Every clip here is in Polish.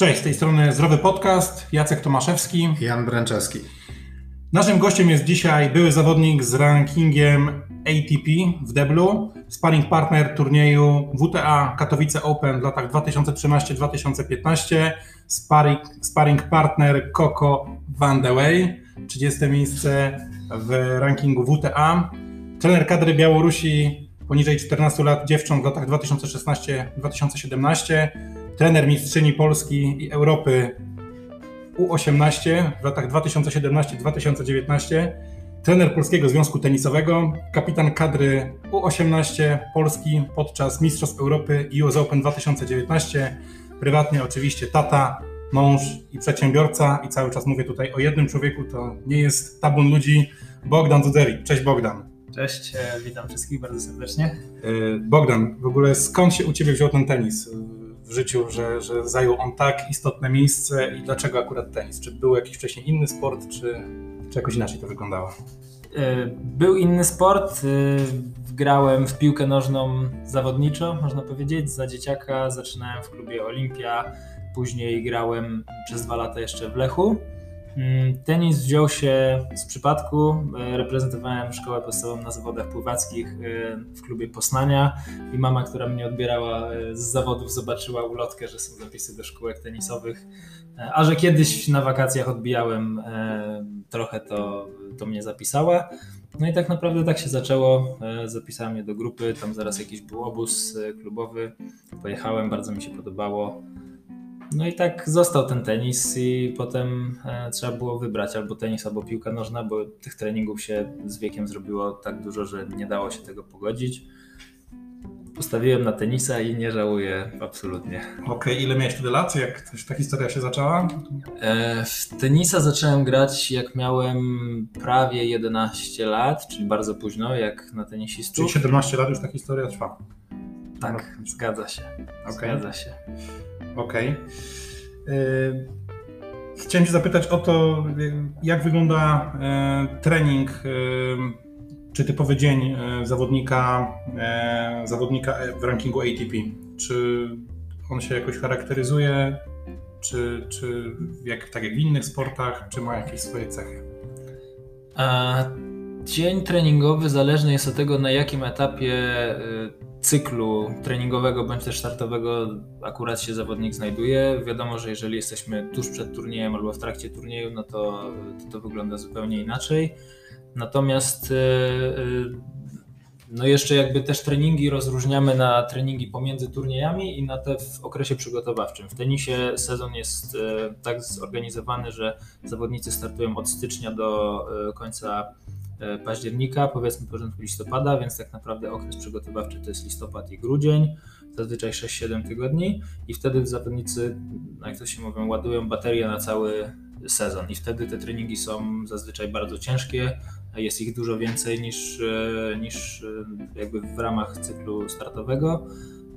Cześć, z tej strony Zdrowy Podcast, Jacek Tomaszewski. Jan Bręczewski. Naszym gościem jest dzisiaj były zawodnik z rankingiem ATP w Deblu, sparring partner turnieju WTA Katowice Open w latach 2013-2015, sparring, sparring partner Coco Van de Wey, 30 miejsce w rankingu WTA, trener kadry Białorusi poniżej 14 lat dziewcząt w latach 2016-2017, trener mistrzyni Polski i Europy U18 w latach 2017-2019, trener Polskiego Związku Tenisowego, kapitan kadry U18 Polski podczas Mistrzostw Europy i US Open 2019, prywatnie oczywiście tata, mąż i przedsiębiorca i cały czas mówię tutaj o jednym człowieku, to nie jest tabun ludzi, Bogdan Duderi. Cześć Bogdan. Cześć, e, witam wszystkich bardzo serdecznie. E, Bogdan, w ogóle skąd się u Ciebie wziął ten tenis w życiu, że, że zajął on tak istotne miejsce i dlaczego akurat tenis? Czy był jakiś wcześniej inny sport, czy, czy jakoś inaczej to wyglądało? E, był inny sport. Grałem w piłkę nożną zawodniczo, można powiedzieć. Za dzieciaka zaczynałem w klubie Olimpia, później grałem przez dwa lata jeszcze w Lechu. Mm, tenis wziął się z przypadku. E, reprezentowałem szkołę podstawową na zawodach pływackich e, w klubie Posnania i mama, która mnie odbierała e, z zawodów, zobaczyła ulotkę, że są zapisy do szkółek tenisowych. A że kiedyś na wakacjach odbijałem trochę, to, to mnie zapisała. No i tak naprawdę tak się zaczęło. Zapisałem mnie do grupy, tam zaraz jakiś był obóz klubowy. Pojechałem, bardzo mi się podobało. No i tak został ten tenis i potem e, trzeba było wybrać albo tenis, albo piłka nożna, bo tych treningów się z wiekiem zrobiło tak dużo, że nie dało się tego pogodzić. Postawiłem na tenisa i nie żałuję absolutnie. Okej, okay, ile miałeś wtedy lat? Jak ta historia się zaczęła? E, w tenisa zacząłem grać jak miałem prawie 11 lat, czyli bardzo późno, jak na tenisistów. Czyli 17 lat już ta historia trwa? Tak, no. zgadza się. Okay. Zgadza się. Okej. Okay. Chciałem Cię zapytać o to, jak wygląda e, trening, e, czy typowy dzień e, zawodnika, zawodnika w rankingu ATP. Czy on się jakoś charakteryzuje, czy, czy jak, tak jak w innych sportach, czy ma jakieś swoje cechy? A dzień treningowy zależny jest od tego, na jakim etapie cyklu treningowego bądź też startowego akurat się zawodnik znajduje. Wiadomo, że jeżeli jesteśmy tuż przed turniejem albo w trakcie turnieju, no to to, to wygląda zupełnie inaczej. Natomiast e, e, no jeszcze jakby też treningi rozróżniamy na treningi pomiędzy turniejami i na te w okresie przygotowawczym. W tenisie sezon jest e, tak zorganizowany, że zawodnicy startują od stycznia do końca października, powiedzmy początku listopada, więc tak naprawdę okres przygotowawczy to jest listopad i grudzień, zazwyczaj 6-7 tygodni i wtedy zawodnicy, jak to się mówią, ładują baterię na cały sezon i wtedy te treningi są zazwyczaj bardzo ciężkie, jest ich dużo więcej niż, e, niż e, jakby w ramach cyklu startowego.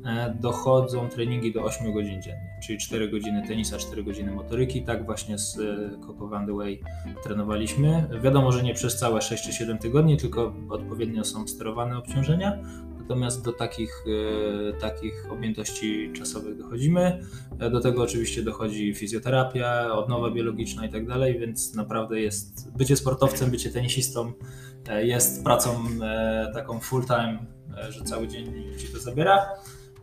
E, dochodzą treningi do 8 godzin dziennie, czyli 4 godziny tenisa, 4 godziny motoryki. Tak właśnie z e, Coco Van the Way trenowaliśmy. Wiadomo, że nie przez całe 6 czy 7 tygodni, tylko odpowiednio są sterowane obciążenia. Natomiast do takich, e, takich objętości czasowych dochodzimy. Do tego oczywiście dochodzi fizjoterapia, odnowa biologiczna i tak dalej, więc naprawdę jest bycie sportowcem, bycie tenisistą jest pracą taką full time, że cały dzień ci to zabiera.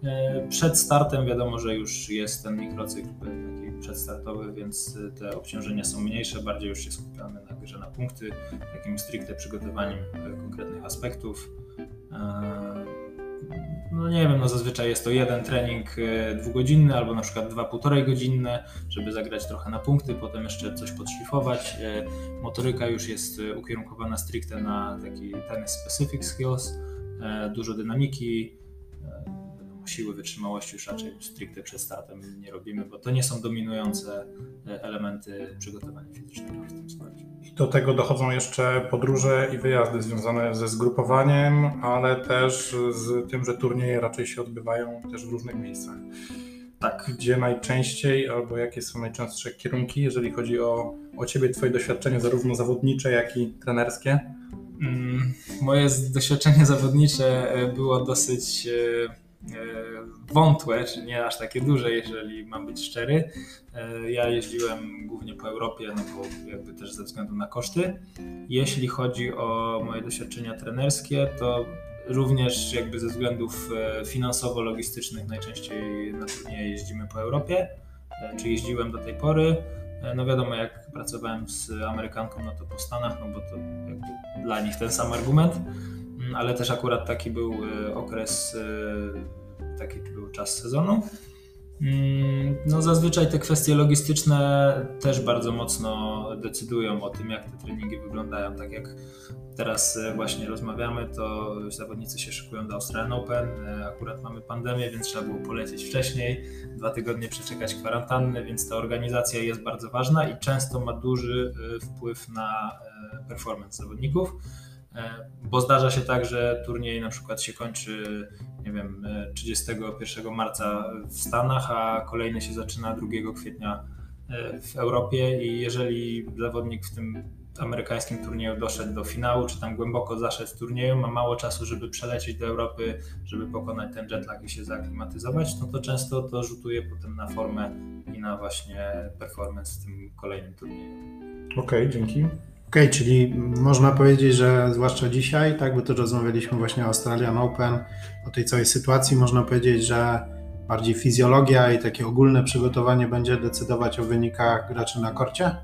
E, przed startem wiadomo, że już jest ten mikrocykl taki przedstartowy, więc te obciążenia są mniejsze, bardziej już się skupiamy na grze na punkty, takim stricte przygotowaniem konkretnych aspektów. E, no nie wiem, no zazwyczaj jest to jeden trening e, dwugodzinny albo na przykład dwa półtorej godzinne, żeby zagrać trochę na punkty, potem jeszcze coś podszlifować. Motoryka już jest ukierunkowana stricte na taki tennis specific skills, dużo dynamiki, siły wytrzymałości już raczej stricte przed startem nie robimy, bo to nie są dominujące e, elementy przygotowania fizycznego w tym sporcie. I do tego dochodzą jeszcze podróże i wyjazdy związane ze zgrupowaniem, ale też z tym, że turnieje raczej się odbywają też w różnych miejscach. Tak. Gdzie najczęściej, albo jakie są najczęstsze kierunki, jeżeli chodzi o, o Ciebie, Twoje doświadczenie zarówno zawodnicze, jak i trenerskie? Mm, moje doświadczenie zawodnicze e, było dosyć e, wątłe, czy nie aż takie duże, jeżeli mam być szczery. Ja jeździłem głównie po Europie, no bo jakby też ze względu na koszty. Jeśli chodzi o moje doświadczenia trenerskie, to również jakby ze względów finansowo-logistycznych najczęściej na turnieje jeździmy po Europie, czy jeździłem do tej pory. E, no wiadomo, jak pracowałem z Amerykanką, no to po Stanach, no bo to dla nich ten sam argument, ale też akurat taki był e, okres, e, taki był czas sezonu. Mm, no zazwyczaj te kwestie logistyczne też bardzo mocno decydują o tym, jak te treningi wyglądają. Tak jak teraz e, właśnie rozmawiamy, to zawodnicy się szykują do Australian Open. Akurat mamy pandemię, więc trzeba było polecieć wcześniej, dwa tygodnie przeczekać kwarantanny, więc ta organizacja jest bardzo ważna i często ma duży wpływ na performance zawodników. Bo zdarza się tak, że turniej na przykład się kończy, nie wiem, 31 marca w Stanach, a kolejny się zaczyna 2 kwietnia w Europie i jeżeli zawodnik w tym amerykańskim turnieju doszedł do finału, czy tam głęboko zaszedł w turnieju, ma mało czasu, żeby przelecieć do Europy, żeby pokonać ten jetlag i się zaaklimatyzować, no to często to rzutuje potem na formę i na właśnie performance w tym kolejnym turnieju. Okej, okay, dzięki. Okej, okay, czyli można powiedzieć, że zwłaszcza dzisiaj, tak, bo to rozmawialiśmy właśnie o Australian Open, o tej całej sytuacji, można powiedzieć, że bardziej fizjologia i takie ogólne przygotowanie będzie decydować o wynikach graczy na korcie?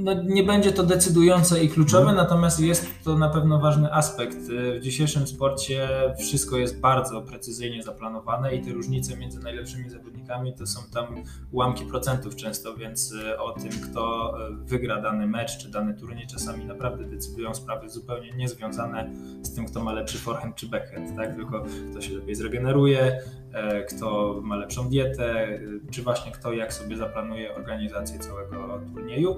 No, nie będzie to decydujące i kluczowe, mhm. natomiast jest to na pewno ważny aspekt. W dzisiejszym sporcie wszystko jest bardzo precyzyjnie zaplanowane i te różnice między najlepszymi zawodnikami to są tam ułamki procentów często, więc e, o tym, kto e, wygra dany mecz czy dany turniej, czasami naprawdę decydują sprawy zupełnie niezwiązane z tym, kto ma lepszy forehand czy backhand, tak? tylko kto się lepiej zregeneruje, kto ma lepszą dietę, czy właśnie kto jak sobie zaplanuje organizację całego turnieju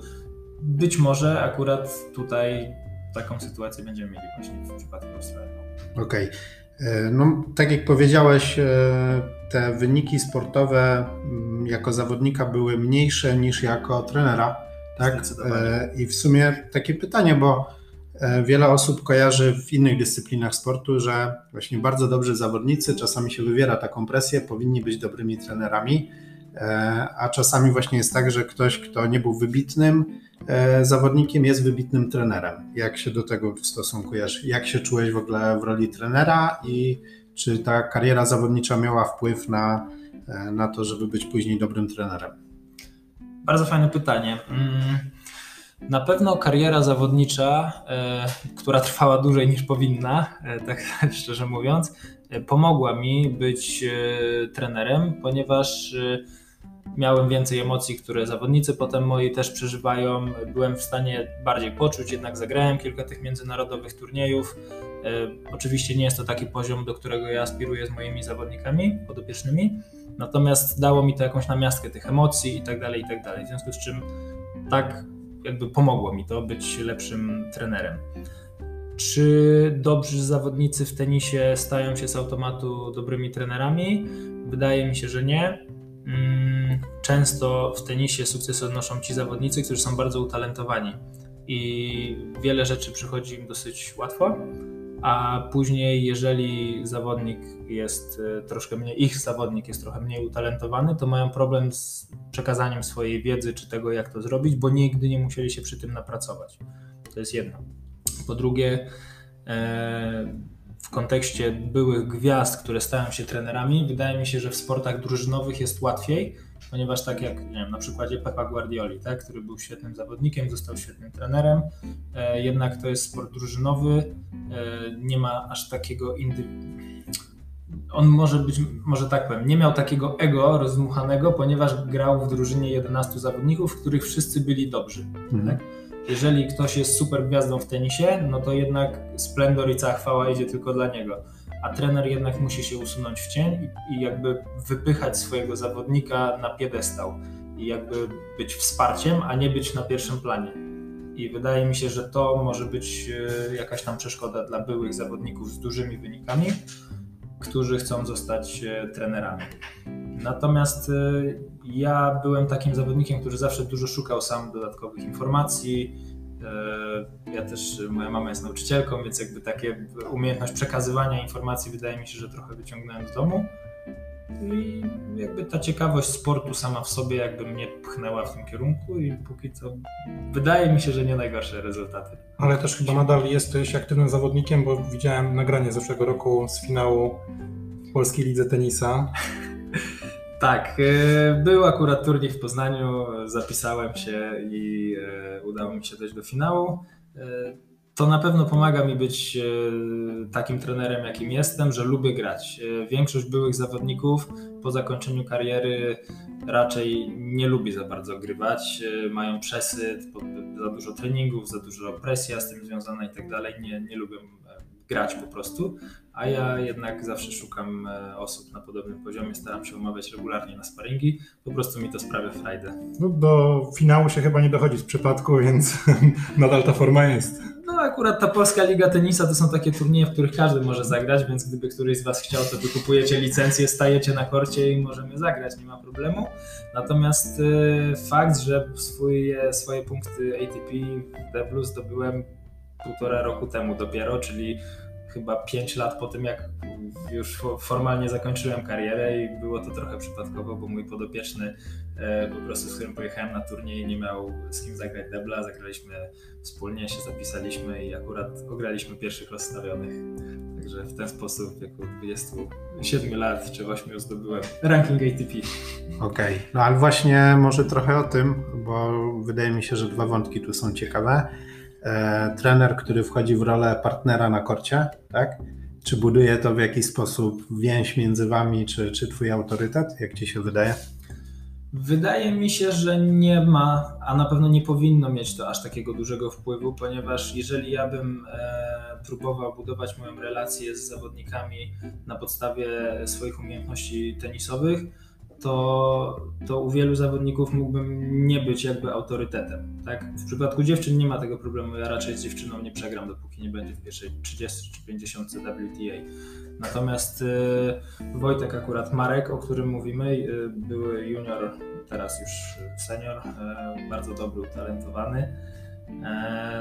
być może akurat tutaj taką sytuację będziemy mieli właśnie w przypadku Australii. Okej. Okay. E, no, tak jak powiedziałeś, e, te wyniki sportowe mm, jako zawodnika były mniejsze niż jako trenera. Tak? E, I w sumie takie pytanie, bo wiele osób kojarzy w innych dyscyplinach sportu, że właśnie bardzo dobrzy zawodnicy, czasami się wywiera taką presję, powinni być dobrymi trenerami, a czasami właśnie jest tak, że ktoś, kto nie był wybitnym, zawodnikiem jest wybitnym trenerem. Jak się do tego stosunkujesz? Jak się czułeś w ogóle w roli trenera i czy ta kariera zawodnicza miała wpływ na, e, na to, żeby być później dobrym trenerem? Bardzo fajne pytanie. Mm, na pewno kariera zawodnicza, e, która trwała dłużej niż powinna, tak szczerze mówiąc, pomogła mi być trenerem, ponieważ miałem więcej emocji, które zawodnicy potem moi też przeżywają. Byłem w stanie bardziej poczuć, jednak zagrałem kilka tych międzynarodowych turniejów. E, oczywiście nie jest to taki poziom, do którego ja aspiruję z moimi zawodnikami podopiecznymi, natomiast dało mi to jakąś namiastkę tych emocji i tak dalej, i tak dalej. W związku z czym tak jakby pomogło mi to być lepszym trenerem. Czy dobrzy zawodnicy w tenisie stają się z automatu dobrymi trenerami? Wydaje mi się, że nie. Mm, często w tenisie sukces odnoszą ci zawodnicy, którzy są bardzo utalentowani i wiele rzeczy przychodzi im dosyć łatwo, a później, jeżeli zawodnik jest e, troszkę mniej, ich zawodnik jest trochę mniej utalentowany, to mają problem z przekazaniem swojej wiedzy czy tego, jak to zrobić, bo nigdy nie musieli się przy tym napracować. To jest jedno. Po drugie, e, w kontekście byłych gwiazd, które stają się trenerami, wydaje mi się, że w sportach drużynowych jest łatwiej, ponieważ tak jak nie wiem, na przykładzie Pepa Guardioli, tak, który był świetnym zawodnikiem, został świetnym trenerem, e, jednak to jest sport drużynowy, e, nie ma aż takiego indywidualnego on może być, może tak powiem, nie miał takiego ego rozdmuchanego, ponieważ grał w drużynie 11 zawodników, w których wszyscy byli dobrzy. Mhm. Tak? Jeżeli ktoś jest super gwiazdą w tenisie, no to jednak splendor i cała chwała idzie tylko dla niego. A trener jednak musi się usunąć w cień i, i jakby wypychać swojego zawodnika na piedestał i jakby być wsparciem, a nie być na pierwszym planie. I wydaje mi się, że to może być e, jakaś tam przeszkoda dla byłych zawodników z dużymi wynikami, którzy chcą zostać e, trenerami. Natomiast y, ja byłem takim zawodnikiem, który zawsze dużo szukał sam dodatkowych informacji, Ja też, moja mama jest nauczycielką, więc jakby takie umiejętność przekazywania informacji wydaje mi się, że trochę wyciągnąłem z domu. I jakby ta ciekawość sportu sama w sobie jakby mnie pchnęła w tym kierunku i póki co wydaje mi się, że nie najgorsze rezultaty. Ale też chyba nadal jesteś aktywnym zawodnikiem, bo widziałem nagranie zeszłego roku z finału Polskiej Lidze Tenisa. Tak, e, był akurat turniej w Poznaniu, zapisałem się i e, udało mi się dojść do finału. E, to na pewno pomaga mi być takim trenerem, jakim jestem, że lubię grać. Większość byłych zawodników po zakończeniu kariery raczej nie lubi za bardzo grywać. Mają przesyt, za dużo treningów, za dużo presja z tym związana i tak dalej. Nie lubią grać po prostu, a ja jednak zawsze szukam e, osób na podobnym poziomie, staram się umawiać regularnie na sparingi, po prostu mi to sprawia frajdę. No do finału się chyba nie dochodzi z przypadku, więc nadal ta forma jest. No akurat ta Polska Liga Tenisa to są takie turnieje, w których każdy może zagrać, więc gdyby któryś z Was chciał, to wykupujecie licencję, stajecie na korcie i możemy zagrać, nie ma problemu. Natomiast y, fakt, że swoje, swoje punkty ATP D+, zdobyłem półtora roku temu dopiero, czyli chyba 5 lat po tym, jak już formalnie zakończyłem karierę i było to trochę przypadkowo, bo mój podopieczny e, po prostu, z którym pojechałem na turniej, nie miał z kim zagrać debla, zagraliśmy wspólnie, się zapisaliśmy i akurat ograliśmy pierwszych rozstawionych. Także w ten sposób w wieku 27 lat czy 8 zdobyłem ranking ATP. Okej, okay. no ale właśnie może trochę o tym, bo wydaje mi się, że dwa wątki tu są ciekawe. E, trener, który wchodzi w rolę partnera na korcie, tak? Czy buduje to w jakiś sposób więź między wami, czy, czy twój autorytet? Jak ci się wydaje? Wydaje mi się, że nie ma, a na pewno nie powinno mieć to aż takiego dużego wpływu, ponieważ jeżeli ja bym e, próbował budować moją relację z zawodnikami na podstawie swoich umiejętności tenisowych, to, to u wielu zawodników mógłbym nie być jakby autorytetem. Tak? W przypadku dziewczyn nie ma tego problemu. Ja raczej z dziewczyną nie przegram, dopóki nie będzie w pierwszej 30 czy 50 WTA. Natomiast y, Wojtek, akurat Marek, o którym mówimy, y, były junior, teraz już senior, y, bardzo dobry, utalentowany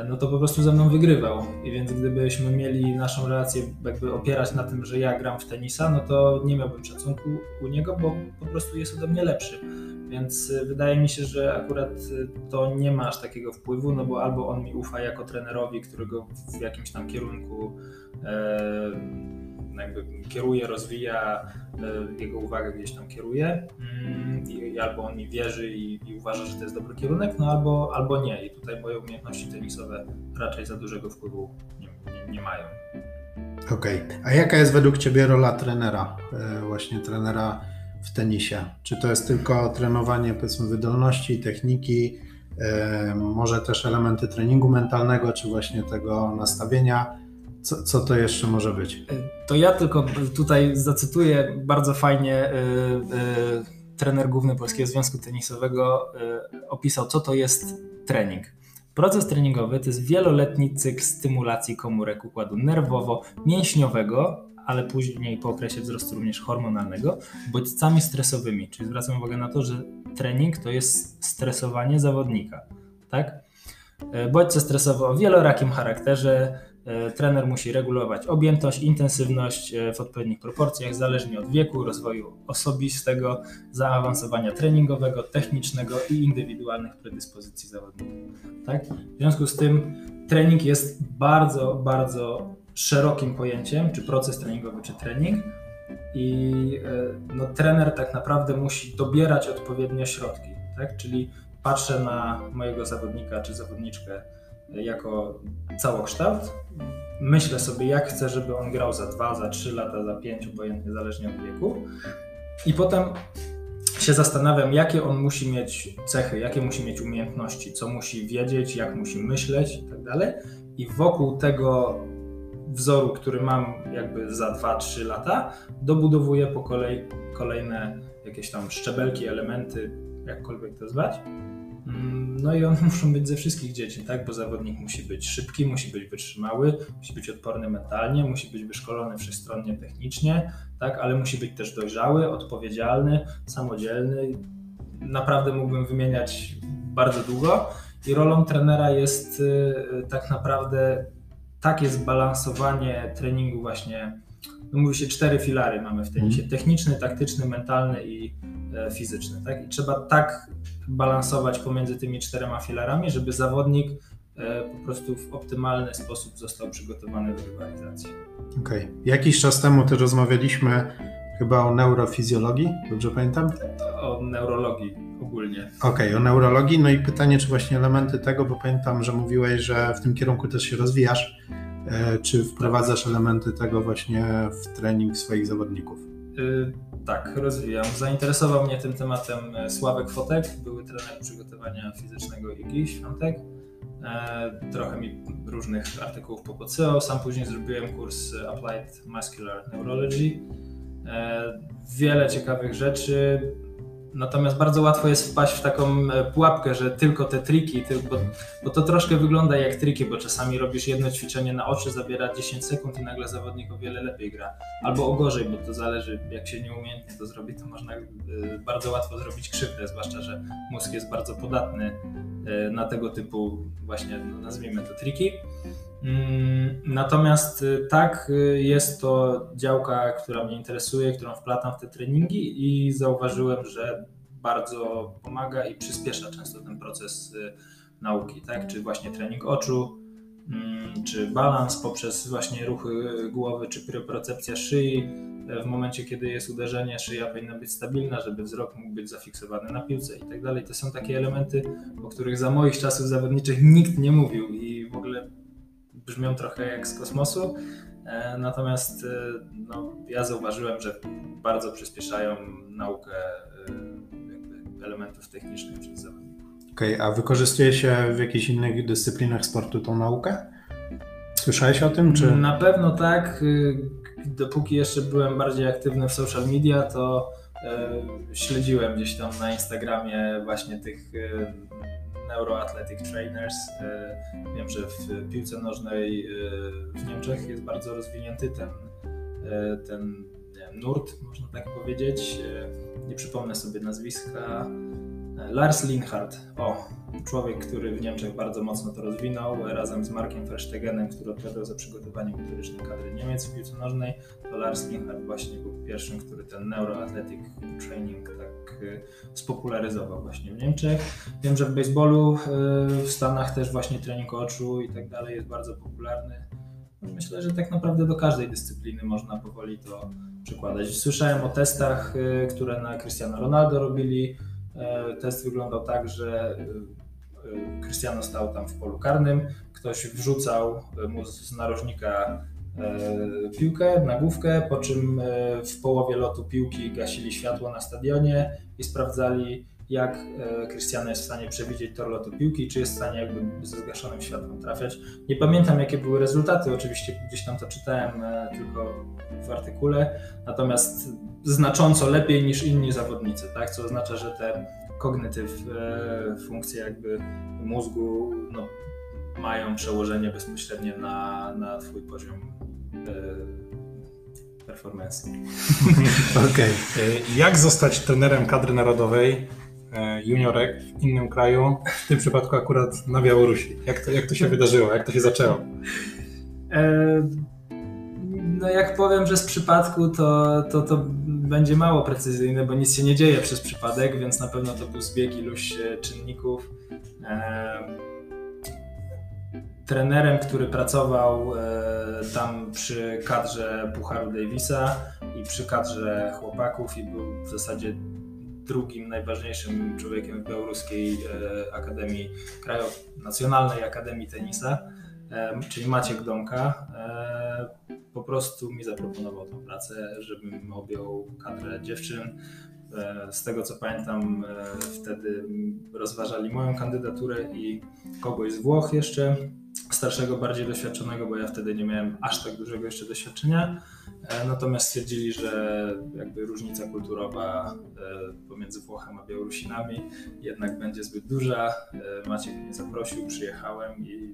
no to po prostu ze mną wygrywał. I więc gdybyśmy mieli naszą relację jakby opierać na tym, że ja gram w tenisa, no to nie miałbym szacunku u niego, bo po prostu jest ode mnie lepszy. Więc e, wydaje mi się, że akurat e, to nie ma aż takiego wpływu, no bo albo on mi ufa jako trenerowi, którego w jakimś tam kierunku e, jakby kieruje, rozwija, e, jego uwagę gdzieś tam kieruje mm, i albo on mi wierzy i, i, uważa, że to jest dobry kierunek, no albo, albo nie. I tutaj moje umiejętności tenisowe raczej za dużego wpływu nie, nie, nie mają. Okej, okay. a jaka jest według Ciebie rola trenera, e, właśnie trenera w tenisie? Czy to jest tylko trenowanie powiedzmy wydolności, techniki, e, może też elementy treningu mentalnego, czy właśnie tego nastawienia? Co, co to jeszcze może być? To ja tylko tutaj zacytuję bardzo fajnie. Yy, yy, trener główny Polskiego Związku Tenisowego opisał, co to jest trening. Proces treningowy to jest wieloletni cykl stymulacji komórek układu nerwowo-mięśniowego, ale później po okresie wzrostu również hormonalnego, bodźcami stresowymi. Czyli zwracam uwagę na to, że trening to jest stresowanie zawodnika. Tak? Bodźce stresowe o wielorakim charakterze, trener musi regulować objętość, intensywność e, w odpowiednich proporcjach, zależnie od wieku, rozwoju osobistego, zaawansowania treningowego, technicznego i indywidualnych predyspozycji zawodników. Tak? W związku z tym trening jest bardzo, bardzo szerokim pojęciem, czy proces treningowy, czy trening. I e, no, trener tak naprawdę musi dobierać odpowiednio środki. Tak? Czyli patrzę na mojego zawodnika czy zawodniczkę jako całokształt. Myślę sobie, jak chcę, żeby on grał za 2, za 3 lata, za 5, obojętnie, zależnie od wieku. I potem się zastanawiam, jakie on musi mieć cechy, jakie musi mieć umiejętności, co musi wiedzieć, jak musi myśleć i tak dalej. I wokół tego wzoru, który mam jakby za 2-3 lata, dobudowuję po kolei kolejne jakieś tam szczebelki, elementy, jakkolwiek to zwać no i one muszą być ze wszystkich dzieci, tak? Bo zawodnik musi być szybki, musi być wytrzymały, musi być odporny mentalnie, musi być wyszkolony wszechstronnie technicznie, tak? Ale musi być też dojrzały, odpowiedzialny, samodzielny. Naprawdę mógłbym wymieniać bardzo długo. I rolą trenera jest y, tak naprawdę takie zbalansowanie treningu właśnie, no mówi się cztery filary mamy w tenisie, techniczny, taktyczny, mentalny i e, fizyczny. Tak? I trzeba tak balansować pomiędzy tymi czterema filarami, żeby zawodnik e, po prostu w optymalny sposób został przygotowany do rywalizacji. Okej. Okay. Jakiś czas temu też rozmawialiśmy chyba o neurofizjologii, dobrze pamiętam? O neurologii ogólnie. Okej, okay, o neurologii. No i pytanie, czy właśnie elementy tego, bo pamiętam, że mówiłeś, że w tym kierunku też się rozwijasz. E, czy wprowadzasz elementy tego właśnie w trening swoich zawodników? Yy, tak, rozwijam. Zainteresował mnie tym tematem e, Sławek Fotek, były trener przygotowania fizycznego Igi Świątek. E, trochę mi różnych artykułów popodsyłał. Sam później zrobiłem kurs Applied Muscular Neurology. Wiele ciekawych rzeczy. Natomiast bardzo łatwo jest wpaść w taką e, pułapkę, że tylko te triki, bo, to troszkę wygląda jak triki, bo czasami robisz jedno ćwiczenie na oczy, zabiera 10 sekund i nagle zawodnik o wiele lepiej gra. Albo o gorzej, bo to zależy, jak się nieumiejętnie to zrobi, to można e, bardzo łatwo zrobić krzywdę, zwłaszcza, że mózg jest bardzo podatny e, na tego typu właśnie, no nazwijmy to triki. Mm, natomiast y, tak, y, jest to działka, która mnie interesuje, którą wplatam w te treningi i zauważyłem, że bardzo pomaga i przyspiesza często ten proces y, nauki, tak? Czy właśnie trening oczu, mm, czy balans poprzez właśnie ruchy głowy, czy propriocepcja szyi. W momencie, kiedy jest uderzenie, szyja powinna być stabilna, żeby wzrok mógł być zafiksowany na piłce i tak dalej. To są takie elementy, o których za moich czasów zawodniczych nikt nie mówił i w ogóle brzmią trochę jak z kosmosu, e, natomiast e, no, ja zauważyłem, że bardzo przyspieszają naukę e, elementów technicznych przez zawodników. Okej, okay, a wykorzystuje się w jakichś innych dyscyplinach sportu tą naukę? Słyszałeś o tym? Czy... Na pewno tak. Dopóki jeszcze byłem bardziej aktywny w social media, to śledziłem gdzieś tam na Instagramie właśnie tych Neuroathletic Trainers. E, wiem, że w piłce nożnej e, w Niemczech jest bardzo rozwinięty ten, e, ten wiem, nurt, można tak powiedzieć. Nie przypomnę sobie nazwiska. Lars Linhardt, o, człowiek, który w Niemczech bardzo mocno to rozwinął, razem z Markiem Verstegenem, który odpowiadał za przygotowanie metodyczne kadry Niemiec w piłce nożnej, to Lars Linhardt właśnie był pierwszym, który ten neuroathletic training tak spopularyzował właśnie w Niemczech. Wiem, że w baseballu y, w Stanach też właśnie trening oczu i tak dalej jest bardzo popularny. Myślę, że tak naprawdę do każdej dyscypliny można powoli to przykładać. Słyszałem o testach, y, które na Cristiano Ronaldo robili, test wyglądał tak, że Cristiano stał tam w polu karnym, ktoś wrzucał mu z narożnika piłkę na główkę, po czym w połowie lotu piłki gasili światło na stadionie i sprawdzali, jak Cristiano jest w stanie przewidzieć tor lotu piłki, czy jest w stanie jakby ze zgaszonym światłem trafiać. Nie pamiętam, jakie były rezultaty, oczywiście gdzieś tam to czytałem tylko w artykule, natomiast znacząco lepiej niż inni zawodnicy, tak? co oznacza, że te kognityw, e, funkcje jakby mózgu no, mają przełożenie bezpośrednie na, na twój poziom e, performance. Okej. Okay. E, jak zostać trenerem kadry narodowej e, juniorek w innym kraju, w tym przypadku akurat na Białorusi? Jak to, jak to się wydarzyło? Jak to się zaczęło? E, no jak powiem, że z przypadku, to, to, to będzie mało precyzyjne, bo nic się nie dzieje przez przypadek, więc na pewno to był zbieg iluś e, czynników. Trenerem, który pracował e, tam przy kadrze Pucharu Davisa i przy kadrze chłopaków i był w zasadzie drugim najważniejszym człowiekiem w Białoruskiej e, Akademii Krajowej, Nacjonalnej Akademii Tenisa, czyli Maciek Domka po prostu mi zaproponował tę pracę, żebym objął kadrę dziewczyn. E, z tego co pamiętam, e, wtedy rozważali moją kandydaturę i kogoś z Włoch jeszcze, starszego, bardziej doświadczonego, bo ja wtedy nie miałem aż tak dużego jeszcze doświadczenia. E, natomiast stwierdzili, że jakby różnica kulturowa pomiędzy Włochem a Białorusinami jednak będzie zbyt duża. Maciek mnie zaprosił, przyjechałem i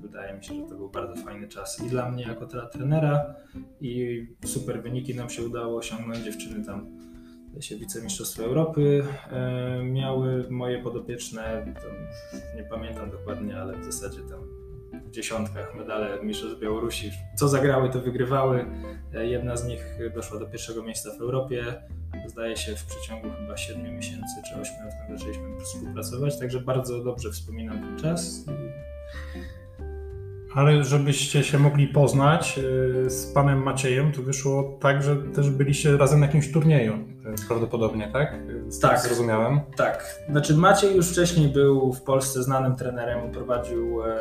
wydaje mi się, że to był bardzo fajny czas i dla mnie jako trenera i super wyniki nam się udało osiągnąć. Dziewczyny tam się wicemistrzostwa Europy e, miały moje podopieczne, nie pamiętam dokładnie, ale w zasadzie tam w dziesiątkach medale mistrzostw Białorusi. Co zagrały, to wygrywały. E, jedna z nich doszła do pierwszego miejsca w Europie. Zdaje się w przeciągu chyba 7 miesięcy czy 8 lat zaczęliśmy współpracować, także bardzo dobrze wspominam ten czas. Ale żebyście się mogli poznać y, z panem Maciejem, to wyszło tak, że też byliście razem na jakimś turnieju y, prawdopodobnie, tak? Z tak. Zrozumiałem. Tak. Znaczy Maciej już wcześniej był w Polsce znanym trenerem, prowadził e,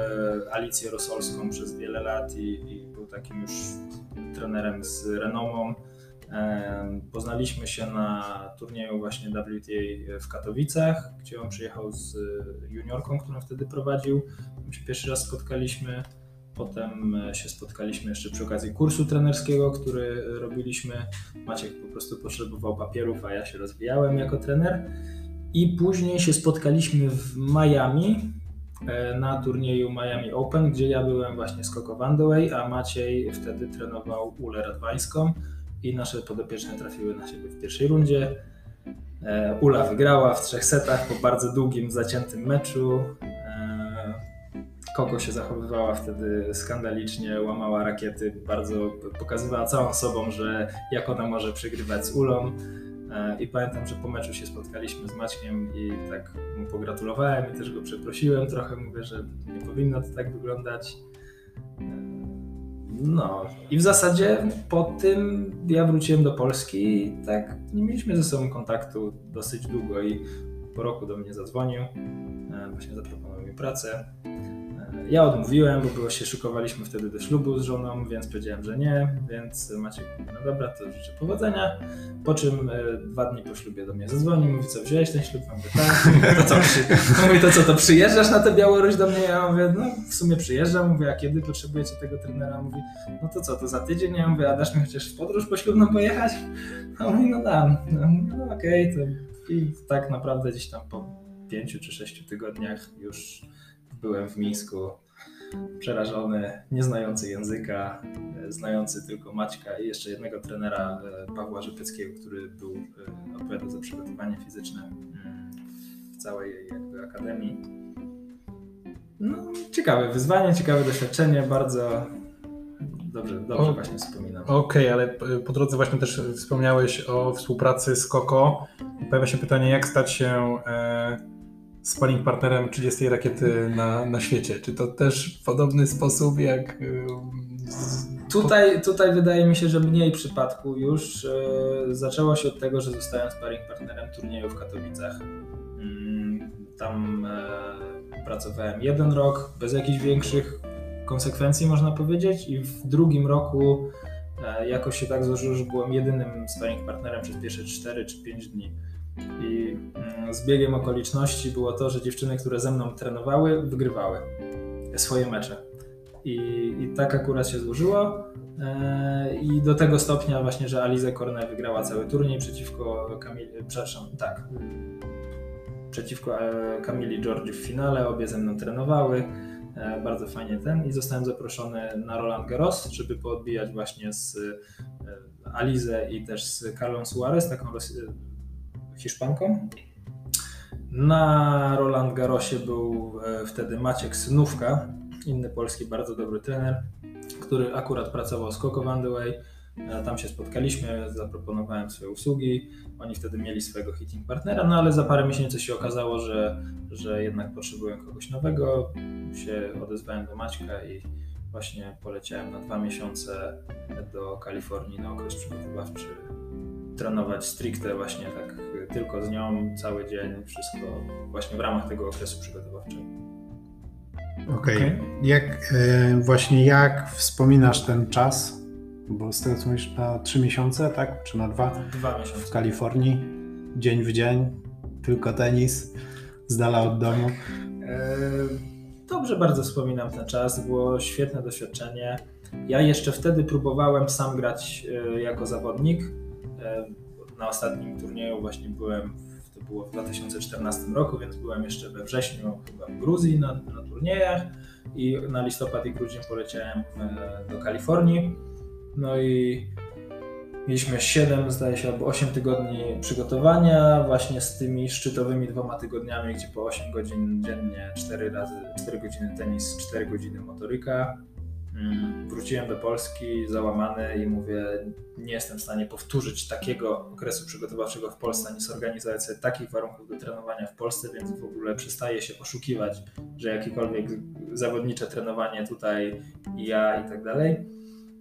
Alicję Rosolską przez wiele lat i, i był takim już trenerem z renomą. E, poznaliśmy się na turnieju właśnie WTA w Katowicach, gdzie on przyjechał z juniorką, którą wtedy prowadził. My się pierwszy raz spotkaliśmy. Potem e, się spotkaliśmy jeszcze przy okazji kursu trenerskiego, który robiliśmy. Maciek po prostu potrzebował papierów, a ja się rozwijałem jako trener. I później się spotkaliśmy w Miami e, na turnieju Miami Open, gdzie ja byłem właśnie z Coco Vandewey, a Maciej wtedy trenował Ulę Radwańską i nasze podopieczne trafiły na siebie w pierwszej rundzie. E, Ula wygrała w trzech setach po bardzo długim, zaciętym meczu. Koko się zachowywała wtedy skandalicznie, łamała rakiety, bardzo pokazywała całą sobą, że jak ona może przegrywać z Ulą. E, I pamiętam, że po meczu się spotkaliśmy z Maćkiem i tak mu pogratulowałem i też go przeprosiłem trochę. Mówię, że nie powinno to tak wyglądać. E, no i w zasadzie po tym ja wróciłem do Polski i tak nie mieliśmy ze sobą kontaktu dosyć długo i po roku do mnie zadzwonił, e, właśnie zaproponował mi pracę. Ja odmówiłem, bo było się szykowaliśmy wtedy do ślubu z żoną, więc powiedziałem, że nie, więc Maciek mówi, no dobra, to życzę powodzenia. Po czym e, dwa dni po ślubie do mnie zadzwonił, mówi, co wziąłeś ten ślub? Mówię, tak. To co, przy... mówi, to co, to przyjeżdżasz na tę Białoruś do mnie? Ja mówię, no w sumie przyjeżdżam. Mówię, a kiedy potrzebujecie tego trenera? Mówi, no to co, to za tydzień? Ja mówię, a dasz mi chociaż w podróż poślubną pojechać? A mówi, no dam. No, no okej, okay, to i tak naprawdę gdzieś tam po pięciu czy sześciu tygodniach już byłem w Mińsku przerażony, nie znający języka, e, znający tylko Maćka i jeszcze jednego trenera e, Pawła Rzepieckiego, który był e, odpowiadał za przygotowanie fizyczne mm, w całej jakby akademii. No, ciekawe wyzwanie, ciekawe doświadczenie, bardzo dobrze, dobrze o, właśnie wspominam. Okej, okay, ale po drodze właśnie też wspomniałeś o współpracy z Koko. Pojawia się pytanie, jak stać się e, sparring partnerem 30 rakiety na, na świecie. Czy to też w podobny sposób jak. Tutaj, tutaj wydaje mi się, że mniej przypadku już. E, zaczęło się od tego, że zostałem sparring partnerem turnieju w Katowicach. Mm, tam e, pracowałem jeden rok, bez jakichś większych konsekwencji, można powiedzieć, i w drugim roku e, jakoś się tak złożyło, że byłem jedynym sparring partnerem przez pierwsze 4 czy 5 dni. I mm, zbiegiem okoliczności było to, że dziewczyny, które ze mną trenowały, wygrywały swoje mecze. I, i tak akurat się złożyło. E, I do tego stopnia właśnie, że Alize Cornet wygrała cały turniej przeciwko Kamili, przepraszam, tak, przeciwko e, Kamili Georgi w finale, obie ze mną trenowały. E, bardzo fajnie ten i zostałem zaproszony na Roland Garros, żeby poodbijać właśnie z Alizę i też z Carlą Suarez, taką Hiszpanką. Na Roland Garrosie był e, wtedy Maciek Synówka, inny polski bardzo dobry trener, który akurat pracował z Coco Vandewey. E, tam się spotkaliśmy, zaproponowałem swoje usługi. Oni wtedy mieli swojego hitting partnera, no ale za parę miesięcy się okazało, że, że jednak potrzebują kogoś nowego. Się odezwałem do Maćka i właśnie poleciałem na dwa miesiące do Kalifornii na okres przygotowawczy trenować stricte właśnie tak tylko z nią cały dzień, wszystko właśnie w ramach tego okresu przygotowawczego. Okej. Okay. okay. Jak e, właśnie jak wspominasz ten czas? Bo z tego co mówisz na trzy miesiące, tak? Czy na dwa? Dwa miesiące. W Kalifornii, dzień w dzień, tylko tenis, z dala od domu. E, dobrze bardzo wspominam ten czas, było świetne doświadczenie. Ja jeszcze wtedy próbowałem sam grać e, jako zawodnik na ostatnim turnieju właśnie byłem, to było w 2014 roku, więc byłem jeszcze we wrześniu chyba w Gruzji na, na turniejach i na listopad i grudzień poleciałem e, do Kalifornii. No i Mieliśmy 7, zdaje się, albo 8 tygodni przygotowania, właśnie z tymi szczytowymi dwoma tygodniami, gdzie po 8 godzin dziennie, 4 razy 4 godziny tenis, 4 godziny motoryka. Mm, wróciłem do Polski załamany i mówię, nie jestem w stanie powtórzyć takiego okresu przygotowawczego w Polsce, ani zorganizować sobie takich warunków do trenowania w Polsce, więc w ogóle przestaję się oszukiwać, że jakiekolwiek zawodnicze trenowanie tutaj ja i tak dalej.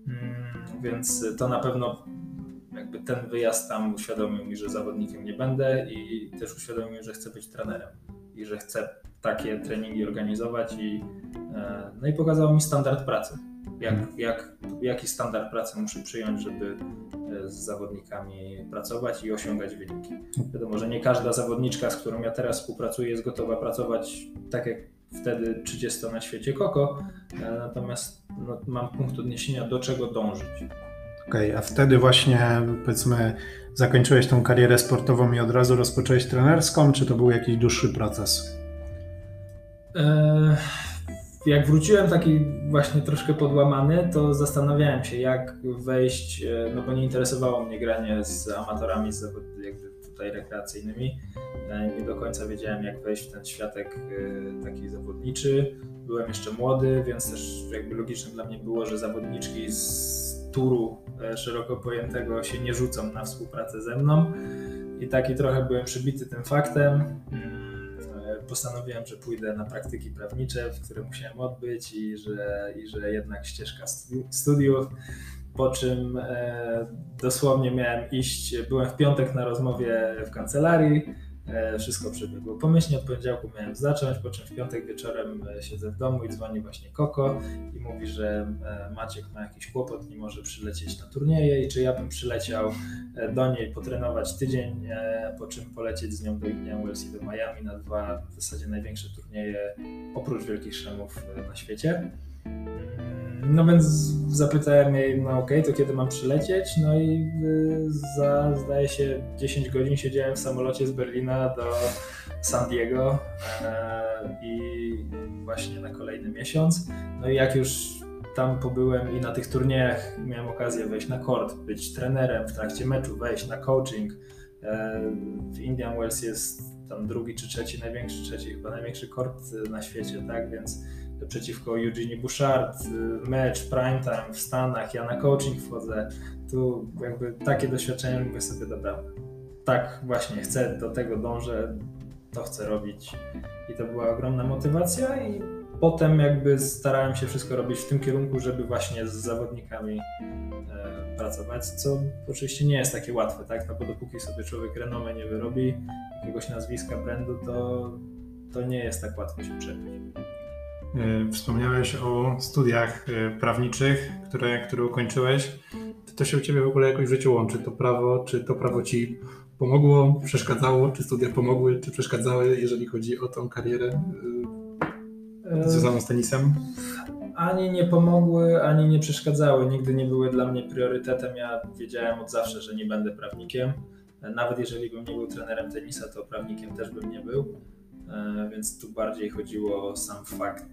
Mm, więc to na pewno jakby ten wyjazd tam uświadomił mi, że zawodnikiem nie będę i też uświadomił, że chcę być trenerem i że chcę takie treningi organizować i, e, no i pokazał mi standard pracy. Jak, mhm. jak, jaki standard pracy muszę przyjąć, żeby e, z zawodnikami pracować i osiągać wyniki. Wiadomo, że nie każda zawodniczka, z którą ja teraz współpracuję, jest gotowa pracować tak jak wtedy 30 na świecie Koko, e, natomiast no, mam punkt odniesienia, do czego dążyć. Okej, okay, a wtedy właśnie powiedzmy zakończyłeś tą karierę sportową i od razu rozpocząłeś trenerską, czy to był jakiś dłuższy proces? E, jak wróciłem taki właśnie troszkę podłamany, to zastanawiałem się, jak wejść, e, no bo nie interesowało mnie granie z amatorami, z jakby tutaj rekreacyjnymi. E, nie do końca wiedziałem, jak wejść w ten światek taki zawodniczy. Byłem jeszcze młody, więc też jakby logiczne dla mnie było, że zawodniczki z turu szeroko pojętego się nie rzucą na współpracę ze mną. I taki trochę byłem przybity tym faktem. Postanowiłem, że pójdę na praktyki prawnicze, w które musiałem odbyć i że, i że jednak ścieżka studiów. Po czym e, dosłownie miałem iść, byłem w piątek na rozmowie w kancelarii, wszystko przebiegło pomyślnie. Od poniedziałku miałem zacząć, po czym w piątek wieczorem e, siedzę w domu i dzwoni właśnie Koko i mówi, że e, Maciek ma jakiś kłopot, nie może przylecieć na turnieje i czy ja bym przyleciał do niej potrenować tydzień, po czym polecieć z nią do Indian Wells i do Miami na dwa w zasadzie największe turnieje oprócz Wielkich Szemów na świecie. No więc zapytałem jej, no okej, okay, to kiedy mam przylecieć? No i y, za, zdaje się, 10 godzin siedziałem w samolocie z Berlina do San Diego e, i właśnie na kolejny miesiąc. No i jak już tam pobyłem i na tych turniejach miałem okazję wejść na kort, być trenerem w trakcie meczu, wejść na coaching. E, w Indian Wells jest tam drugi czy trzeci, największy, trzeci chyba największy kort na świecie, tak, więc przeciwko Eugenie Bouchard, y, mecz, prime time w Stanach, ja na coaching wchodzę, tu jakby takie doświadczenie mówię sobie, dobra, tak właśnie chcę, do tego dążę, to chcę robić. I to była ogromna motywacja i potem jakby starałem się wszystko robić w tym kierunku, żeby właśnie z zawodnikami e, pracować, co oczywiście nie jest takie łatwe, tak, no bo dopóki sobie człowiek renomę nie wyrobi, jakiegoś nazwiska, brandu, to, to nie jest tak łatwo się przebić. E, wspomniałeś o studiach e, prawniczych, które, które ukończyłeś. Czy to się u Ciebie w ogóle jakoś w życiu łączy? To prawo, czy to prawo Ci pomogło, przeszkadzało? Czy studia pomogły, czy przeszkadzały, jeżeli chodzi o tą karierę e, związaną z tenisem? Ani nie pomogły, ani nie przeszkadzały. Nigdy nie były dla mnie priorytetem. Ja wiedziałem od zawsze, że nie będę prawnikiem. Nawet jeżeli bym nie był trenerem tenisa, to prawnikiem też bym nie był. E, więc tu bardziej chodziło o sam fakt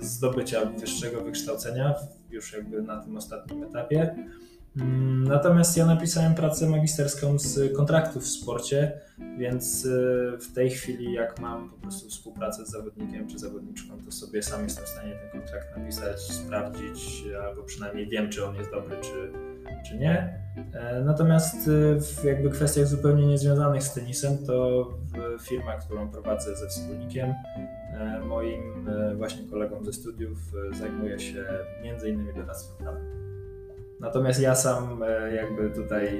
zdobycia wyższego wykształcenia już jakby na tym ostatnim etapie. Mm, natomiast ja napisałem pracę magisterską z kontraktów w sporcie, więc e, w tej chwili, jak mam po prostu współpracę z zawodnikiem czy zawodniczką, to sobie sam jestem w stanie ten kontrakt napisać, sprawdzić, albo przynajmniej wiem, czy on jest dobry, czy, czy nie. E, natomiast e, w jakby kwestiach zupełnie niezwiązanych z tenisem, to w firmach, którą prowadzę ze wspólnikiem, e, moim właśnie kolegom ze studiów zajmuję się między innymi doradztwem. Natomiast ja sam jakby tutaj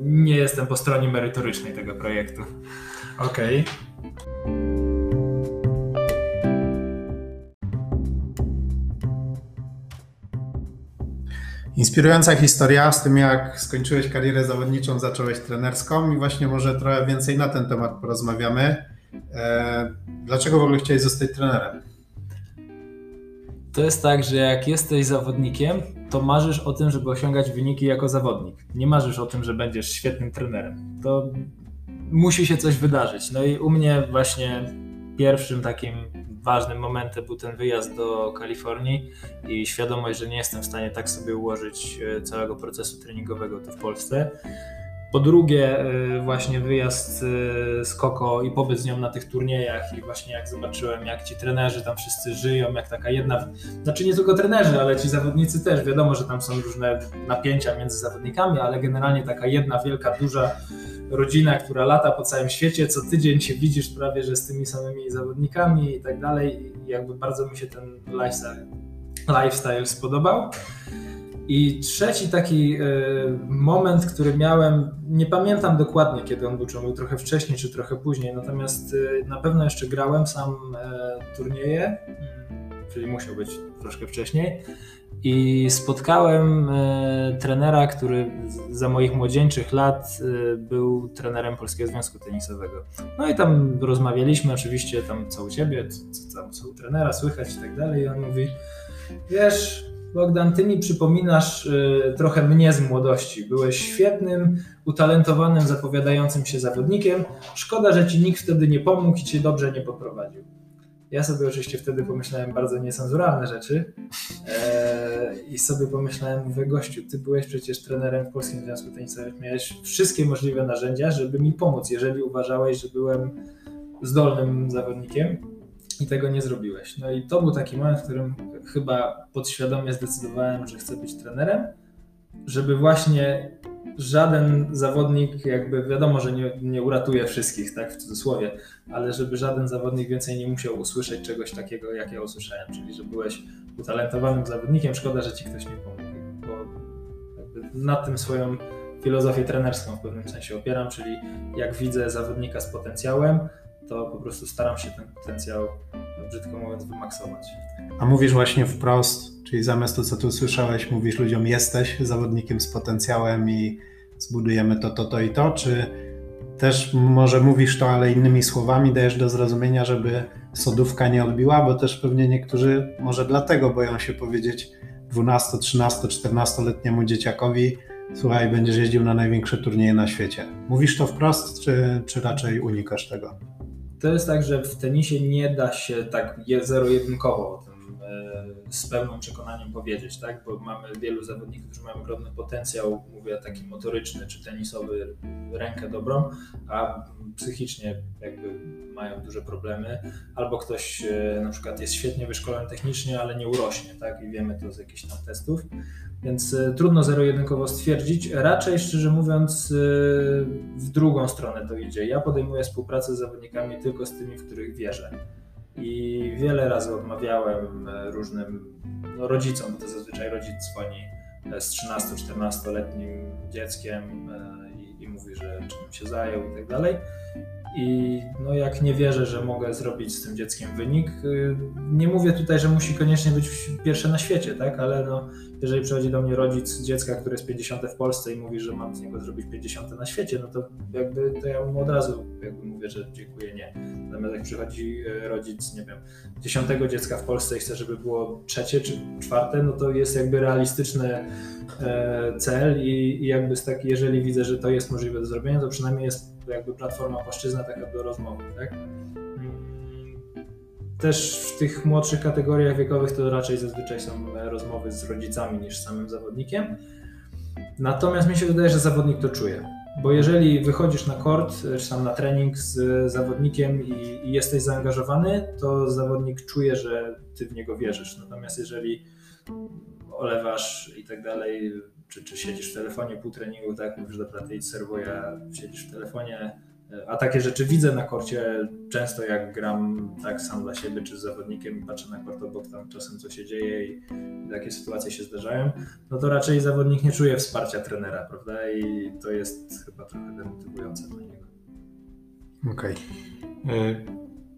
nie jestem po stronie merytorycznej tego projektu. Okej. Okay. Inspirująca historia z tym, jak skończyłeś karierę zawodniczą, zacząłeś trenerską i właśnie może trochę więcej na ten temat porozmawiamy. E, dlaczego w ogóle chciałeś zostać trenerem? To jest tak, że jak jesteś zawodnikiem, to marzysz o tym, żeby osiągać wyniki jako zawodnik. Nie marzysz o tym, że będziesz świetnym trenerem. To musi się coś wydarzyć. No i u mnie właśnie pierwszym takim ważnym momentem był ten wyjazd do Kalifornii i świadomość, że nie jestem w stanie tak sobie ułożyć e, całego procesu treningowego tu w Polsce. Po drugie, e, właśnie wyjazd e, z Koko i pobyt z nią na tych turniejach i właśnie jak zobaczyłem, jak ci trenerzy tam wszyscy żyją, jak taka jedna, znaczy nie tylko trenerzy, ale ci zawodnicy też, wiadomo, że tam są różne napięcia między zawodnikami, ale generalnie taka jedna wielka, duża rodzina, która lata po całym świecie, co tydzień się widzisz prawie, że z tymi samymi zawodnikami i tak dalej i jakby bardzo mi się ten lifestyle, lifestyle spodobał. I trzeci taki e, moment, który miałem, nie pamiętam dokładnie kiedy on był, czy on był trochę wcześniej, czy trochę później, natomiast e, na pewno jeszcze grałem sam e, turnieje, czyli musiał być troszkę wcześniej. I spotkałem trenera, który za moich młodzieńczych lat był trenerem Polskiego Związku Tenisowego. No i tam rozmawialiśmy, oczywiście tam co u ciebie, co, co, co u trenera słychać i tak dalej. I on mówi, wiesz, Bogdan, ty mi przypominasz y, trochę mnie z młodości. Byłeś świetnym, utalentowanym, zapowiadającym się zawodnikiem. Szkoda, że ci nikt wtedy nie pomógł i cię dobrze nie poprowadził. Ja sobie oczywiście wtedy pomyślałem bardzo niecenzuralne rzeczy e, i sobie pomyślałem, mówię, gościu, ty byłeś przecież trenerem w Polskim Związku Tenisowym, miałeś wszystkie możliwe narzędzia, żeby mi pomóc, jeżeli uważałeś, że byłem zdolnym zawodnikiem i tego nie zrobiłeś. No i to był taki moment, w którym chyba podświadomie zdecydowałem, że chcę być trenerem, żeby właśnie żaden zawodnik, jakby wiadomo, że nie, nie uratuje wszystkich, tak w cudzysłowie, ale żeby żaden zawodnik więcej nie musiał usłyszeć czegoś takiego, jak ja usłyszałem, czyli że byłeś utalentowanym zawodnikiem, szkoda, że ci ktoś nie pomógł, bo na tym swoją filozofię trenerską w pewnym sensie opieram, czyli jak widzę zawodnika z potencjałem, to po prostu staram się ten potencjał, brzydko mówiąc, wymaksować. A mówisz właśnie wprost, czyli zamiast to, co tu słyszałeś, mówisz ludziom, jesteś zawodnikiem z potencjałem i zbudujemy to, to, to i to, czy też może mówisz to, ale innymi słowami dajesz do zrozumienia, żeby sodówka nie odbiła, bo też pewnie niektórzy może dlatego boją się powiedzieć 12, 13, 14-letniemu dzieciakowi, słuchaj, będziesz jeździł na największe turnieje na świecie. Mówisz to wprost, czy, czy raczej unikasz tego? To jest tak, że w tenisie nie da się tak zero-jedynkowo z pełnym przekonaniem powiedzieć, tak? bo mamy wielu zawodników, którzy mają ogromny potencjał, mówię taki motoryczny czy tenisowy, rękę dobrą, a psychicznie jakby mają duże problemy, albo ktoś e, na przykład jest świetnie wyszkolony technicznie, ale nie urośnie, tak? i wiemy to z jakichś tam testów. Więc e, trudno zero-jedynkowo stwierdzić. Raczej, szczerze mówiąc, e, w drugą stronę to idzie. Ja podejmuję współpracę z zawodnikami tylko z tymi, w których wierzę. I wiele razy odmawiałem e, różnym no, rodzicom, bo to zazwyczaj rodzic dzwoni z 13-14-letnim dzieckiem i, i mówi, że czym się zajął i tak dalej. I no jak nie wierzę, że mogę zrobić z tym dzieckiem wynik, y, nie mówię tutaj, że musi koniecznie być pierwsze na świecie, tak? Ale no, jeżeli przychodzi do mnie rodzic dziecka, który jest 50 w Polsce i mówi, że mam z niego zrobić 50 na świecie, no to jakby to ja mu od razu jakby mówię, że dziękuję, nie. Natomiast jak przychodzi y, rodzic, nie wiem, dziesiątego dziecka w Polsce i chce, żeby było trzecie czy czwarte, no to jest jakby realistyczny e, cel i, i jakby z taki, jeżeli widzę, że to jest możliwe do zrobienia, to przynajmniej jest jakby platforma, płaszczyzna taka do rozmowy, tak? Też w tych młodszych kategoriach wiekowych to raczej zazwyczaj są rozmowy z rodzicami niż z samym zawodnikiem. Natomiast mi się wydaje, że zawodnik to czuje. Bo jeżeli wychodzisz na kort, czy tam na trening z zawodnikiem i, i, jesteś zaangażowany, to zawodnik czuje, że ty w niego wierzysz. Natomiast jeżeli olewasz i tak dalej, czy, czy siedzisz w telefonie pół treningu, tak, mówisz, dobra, ty serwo, ja siedzisz w telefonie, a takie rzeczy widzę na korcie często jak gram tak sam dla siebie czy z zawodnikiem i patrzę na kort obok tam czasem co się dzieje i, i takie sytuacje się zdarzają, no to raczej zawodnik nie czuje wsparcia trenera, prawda? I to jest chyba trochę demotywujące dla niego. Okej. Okay.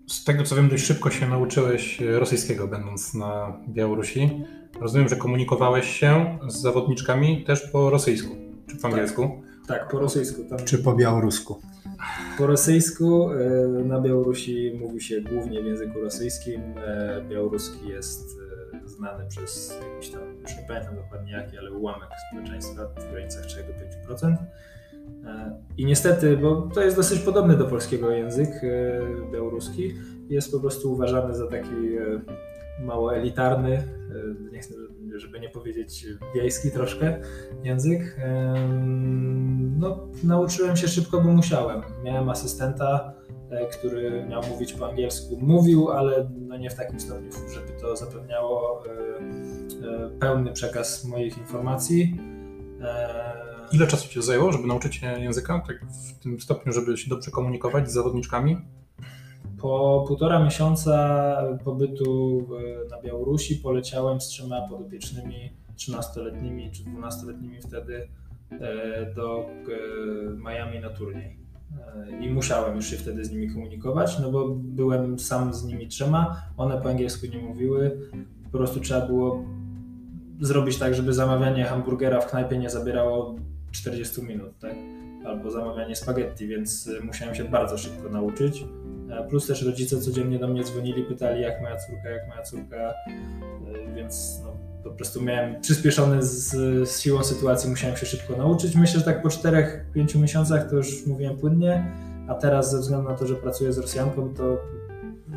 Z tego co wiem, dość szybko się nauczyłeś rosyjskiego, będąc na Białorusi. Rozumiem, że komunikowałeś się z zawodniczkami też po rosyjsku, czy po angielsku? Tak, tak po rosyjsku. Tam... Czy po białorusku? Po rosyjsku. E, na Białorusi mówi się głównie w języku rosyjskim. E, białoruski jest e, znany przez jakiś tam, już nie pamiętam dokładnie jaki, ale ułamek społeczeństwa w granicach 3-5%. I niestety, bo to jest dosyć podobny do polskiego język białoruski, jest po prostu uważany za taki mało elitarny, nie chcę, żeby nie powiedzieć wiejski troszkę język. No, nauczyłem się szybko, bo musiałem. Miałem asystenta, E, który miał mówić po angielsku, mówił, ale no nie w takim stopniu, żeby to zapewniało e, e, pełny przekaz moich informacji. Ile czasu Ci zajęło, żeby nauczyć się języka, tak w tym stopniu, żeby się dobrze komunikować z zawodniczkami? Po półtora miesiąca pobytu na Białorusi poleciałem z trzema podopiecznymi 13-letnimi czy 12-letnimi wtedy do Miami na turniej i musiałem już się wtedy z nimi komunikować, no bo byłem sam z nimi trzema, one po angielsku nie mówiły, po prostu trzeba było zrobić tak, żeby zamawianie hamburgera w knajpie nie zabierało 40 minut, tak? albo zamawianie spaghetti, więc musiałem się bardzo szybko nauczyć. E, plus też rodzice codziennie do mnie dzwonili, pytali jak moja córka, jak moja córka, e, więc no, po prostu miałem przyspieszony z, z siłą sytuacji, musiałem się szybko nauczyć. Myślę, że tak po 4-5 miesiącach to już mówiłem płynnie, a teraz ze względu na to, że pracuję z Rosjanką, to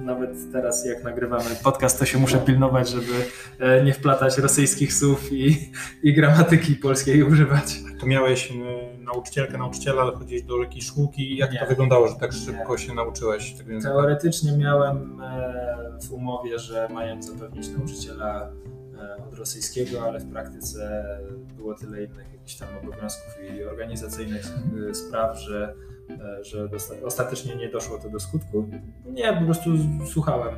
nawet teraz jak nagrywamy podcast, to się muszę pilnować, żeby e, nie wplatać rosyjskich słów i, i gramatyki polskiej używać. To miałeś nauczycielkę, nauczyciela, ale chodziłeś do jakiejś szkółki. Jak nie. to wyglądało, że tak szybko nie. się nauczyłeś tego języka? Teoretycznie miałem e, w umowie, że mają zapewnić nauczyciela E, od rosyjskiego, ale w praktyce było tyle innych jakichś tam obowiązków i organizacyjnych e, spraw, że, e, że ostatecznie nie doszło to do skutku. Nie, po prostu słuchałem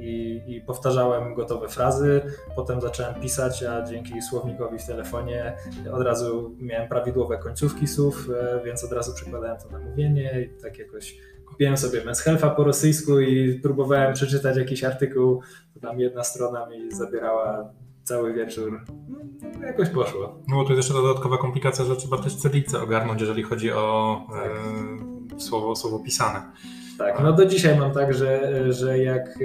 i, i, powtarzałem gotowe frazy. Potem zacząłem pisać, a dzięki słownikowi w telefonie od razu miałem prawidłowe końcówki słów, więc od razu przekładałem to na mówienie i tak jakoś kupiłem sobie Men's Health'a po rosyjsku i próbowałem przeczytać jakiś artykuł, to tam jedna strona mi zabierała cały wieczór. No, jakoś poszło. No bo to jest jeszcze dodatkowa komplikacja, że trzeba też celicę ogarnąć, jeżeli chodzi o tak. e, słowo, słowo pisane. Tak, no do dzisiaj mam tak, że, że jak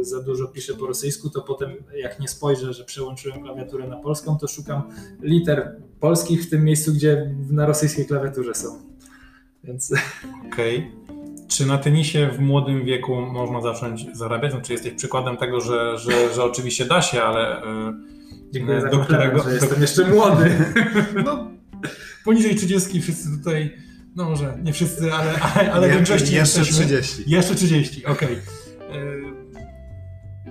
e, za dużo piszę po rosyjsku, to potem jak nie spojrzę, że przełączyłem klawiaturę na polską, to szukam liter polskich w tym miejscu, gdzie na rosyjskiej klawiaturze są. Więc... Okej. Okay. Czy na tenisie w młodym wieku można zacząć zarabiać? Znaczy jesteś przykładem tego, że, że, że oczywiście da się, ale e, Dziękuję do za którego że jestem jeszcze młody. No, poniżej 30 wszyscy tutaj, no może nie wszyscy, ale, ale, ale większości Jeszcze jesteśmy, 30. Jeszcze 30, okej. Okay. E,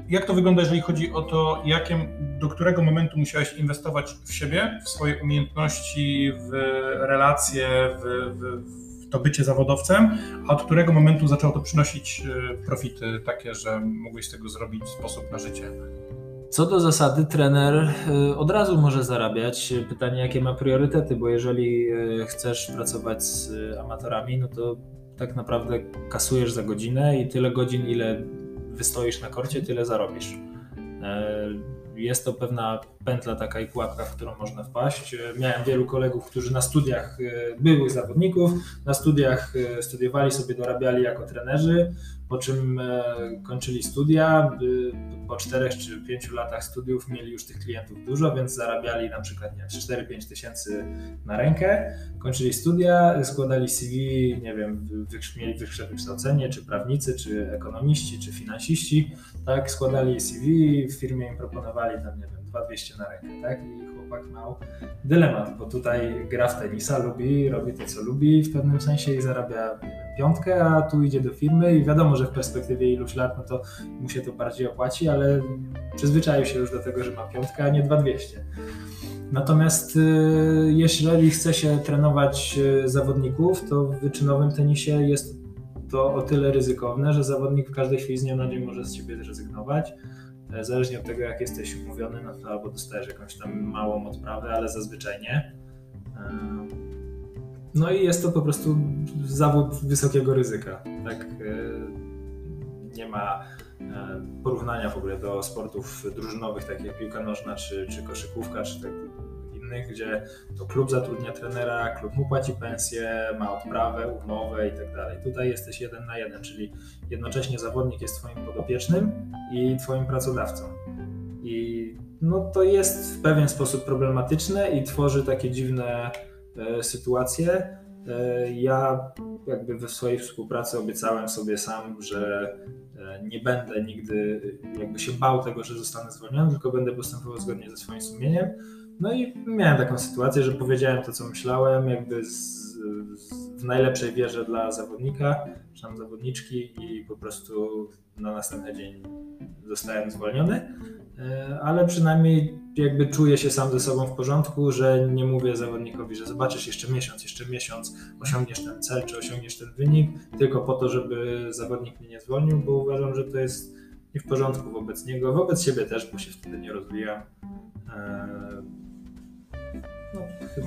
jak to wygląda, jeżeli chodzi o to, jakim, do którego momentu musiałeś inwestować w siebie, w swoje umiejętności, w relacje, w, w to bycie zawodowcem, a od którego momentu zaczęło to przynosić e, profity takie, że mogłeś z tego zrobić sposób na życie? Co do zasady, trener e, od razu może zarabiać. Pytanie, jakie ma priorytety, bo jeżeli e, chcesz pracować z amatorami, no to tak naprawdę kasujesz za godzinę i tyle godzin, ile wystoisz na korcie, tyle zarobisz jest to pewna pętla taka i pułapka, w którą można wpaść. Miałem wielu kolegów, którzy na studiach e, były zawodników, na studiach e, studiowali sobie, dorabiali jako trenerzy, po czym e, kończyli studia. Po czterech czy pięciu latach studiów mieli już tych klientów dużo, więc zarabiali na przykład 4-5 tysięcy na rękę. Kończyli studia, składali CV, nie wiem, mieli wyższe wykształcenie, czy prawnicy, czy ekonomiści, czy finansiści, tak, składali CV, w firmie im proponowali tam, nie wiem, 2200 na rękę, tak, i chłopak miał dylemat, bo tutaj gra w tenisa, lubi, robi to, co lubi w pewnym sensie i zarabia piątkę, a tu idzie do firmy i wiadomo, że w perspektywie iluś lat, no to mu się to bardziej opłaci, ale przyzwyczaił się już do tego, że ma piątkę, a nie 2200. Natomiast y, jeżeli chce się trenować y, zawodników, to w wyczynowym tenisie jest to o tyle ryzykowne, że zawodnik w każdej chwili z dnia na dzień może z ciebie zrezygnować. E, zależnie od tego, jak jesteś umówiony, no to albo dostajesz jakąś tam małą odprawę, ale zazwyczaj nie. E, no i jest to po prostu zawód wysokiego ryzyka. Tak? E, nie ma porównania w ogóle do sportów drużynowych, takich jak piłka nożna, czy, czy koszykówka, czy tak innych, gdzie to klub zatrudnia trenera, klub mu płaci pensję, ma odprawę, umowę i tak dalej. Tutaj jesteś jeden na jeden, czyli jednocześnie zawodnik jest twoim podopiecznym i twoim pracodawcą. I no, to jest w pewien sposób problematyczne i tworzy takie dziwne e, sytuacje. E, ja jakby we swojej współpracy obiecałem sobie sam, że e, nie będę nigdy jakby się bał tego, że zostanę zwolniony, tylko będę postępował zgodnie ze swoim sumieniem. No i miałem taką sytuację, że powiedziałem to, co myślałem, jakby z, z, w najlepszej wierze dla zawodnika, czy tam zawodniczki i po prostu na następny dzień zostałem zwolniony. E, ale przynajmniej jakby czuję się sam ze sobą w porządku, że nie mówię zawodnikowi, że zobaczysz jeszcze miesiąc, jeszcze miesiąc, osiągniesz ten cel, czy osiągniesz ten wynik, tylko po to, żeby zawodnik mnie nie zwolnił, bo uważam, że to jest nie w porządku wobec niego, wobec siebie też, bo się wtedy nie rozwijam. No,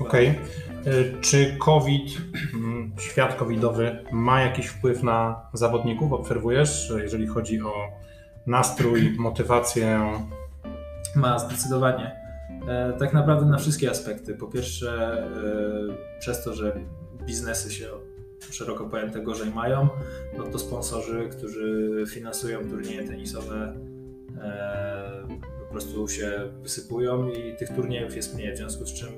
Okej. Okay. E, czy COVID, mm, świat covidowy ma jakiś wpływ na zawodników? Obserwujesz, jeżeli chodzi o nastrój, motywację, ma zdecydowanie. E, tak naprawdę na wszystkie aspekty. Po pierwsze, e, przez to, że biznesy się szeroko pojęte gorzej mają, no to sponsorzy, którzy finansują turnieje tenisowe, prostu się wysypują i tych turniejów jest mniej, w związku z czym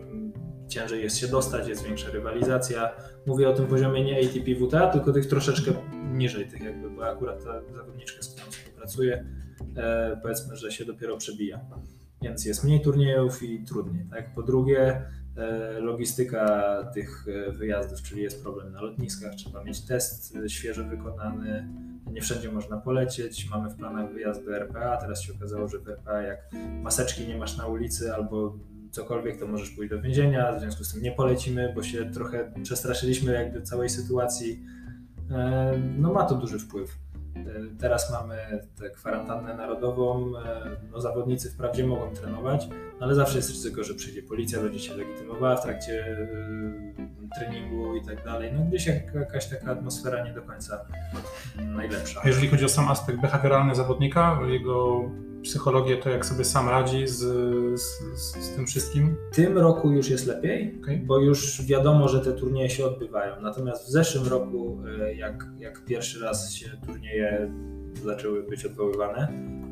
ciężej jest się dostać, jest większa rywalizacja. Mówię o tym poziomie nie ATP WTA, tylko tych troszeczkę niżej, tych jakby, bo akurat ta zawodniczka, z którą współpracuję, E, powiedzmy, że się dopiero przebija. Więc jest mniej turniejów i trudniej. Tak? Po drugie, e, logistyka tych e, wyjazdów, czyli jest problem na lotniskach, trzeba mieć test świeżo wykonany, nie wszędzie można polecieć, mamy w planach wyjazd do RPA, teraz się okazało, że w RPA jak maseczki nie masz na ulicy albo cokolwiek, to możesz pójść do więzienia, w związku z tym nie polecimy, bo się trochę przestraszyliśmy jakby całej sytuacji. No ma to duży wpływ. E, teraz mamy tę kwarantannę narodową. E, no, zawodnicy wprawdzie mogą trenować, ale zawsze jest ryzyko, że przyjdzie policja, będzie się legitymowała w trakcie e, treningu i tak dalej. No gdzieś jak, jakaś taka atmosfera nie do końca najlepsza. A jeżeli chodzi o sam aspekt behawioralny zawodnika, jego psychologię, to jak sobie sam radzi z, z, z tym wszystkim? W tym roku już jest lepiej, okay. bo już wiadomo, że te turnieje się odbywają. Natomiast w zeszłym roku, e, jak, jak pierwszy raz się turnieje zaczęły być odwoływane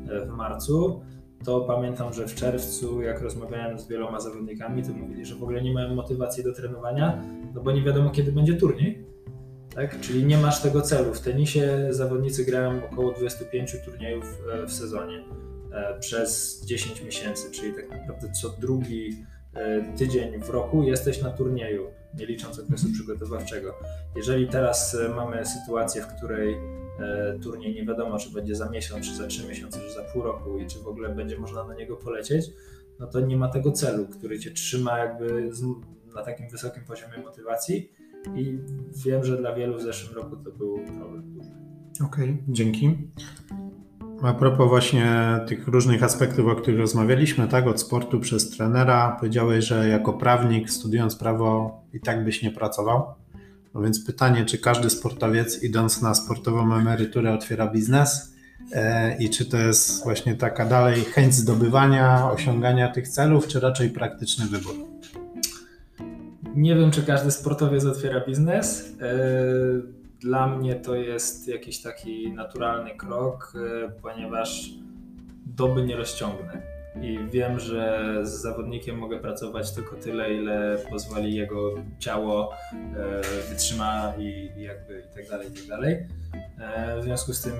e, w marcu, to pamiętam, że w czerwcu, jak rozmawiałem z wieloma zawodnikami, to mówili, że w ogóle nie mają motywacji do trenowania, no bo nie wiadomo, kiedy będzie turniej. Tak? Czyli nie masz tego celu. W tenisie zawodnicy grają około 25 turniejów e, w sezonie. E, przez 10 miesięcy, czyli tak naprawdę co drugi e, tydzień w roku jesteś na turnieju, nie licząc okresu przygotowawczego. Jeżeli teraz e, mamy sytuację, w której turniej nie wiadomo, czy będzie za miesiąc, czy za trzy miesiące, czy za pół roku i czy w ogóle będzie można na niego polecieć, no to nie ma tego celu, który cię trzyma jakby na takim wysokim poziomie motywacji i wiem, że dla wielu w zeszłym roku to był problem duży. Okej, okay, dzięki. A propos właśnie tych różnych aspektów, o których rozmawialiśmy, tak, od sportu przez trenera, powiedziałeś, że jako prawnik studiując prawo i tak byś nie pracował. No więc pytanie, czy każdy sportowiec idąc na sportową emeryturę otwiera biznes e, i czy to jest właśnie taka dalej chęć zdobywania, osiągania tych celów, czy raczej praktyczny wybór? Nie wiem, czy każdy sportowiec otwiera biznes. E, dla mnie to jest jakiś taki naturalny krok, e, ponieważ doby nie rozciągnę. I wiem, że z zawodnikiem mogę pracować tylko tyle, ile pozwoli jego ciało, e, wytrzyma i, jakby i tak dalej, i tak dalej. E, w związku z tym,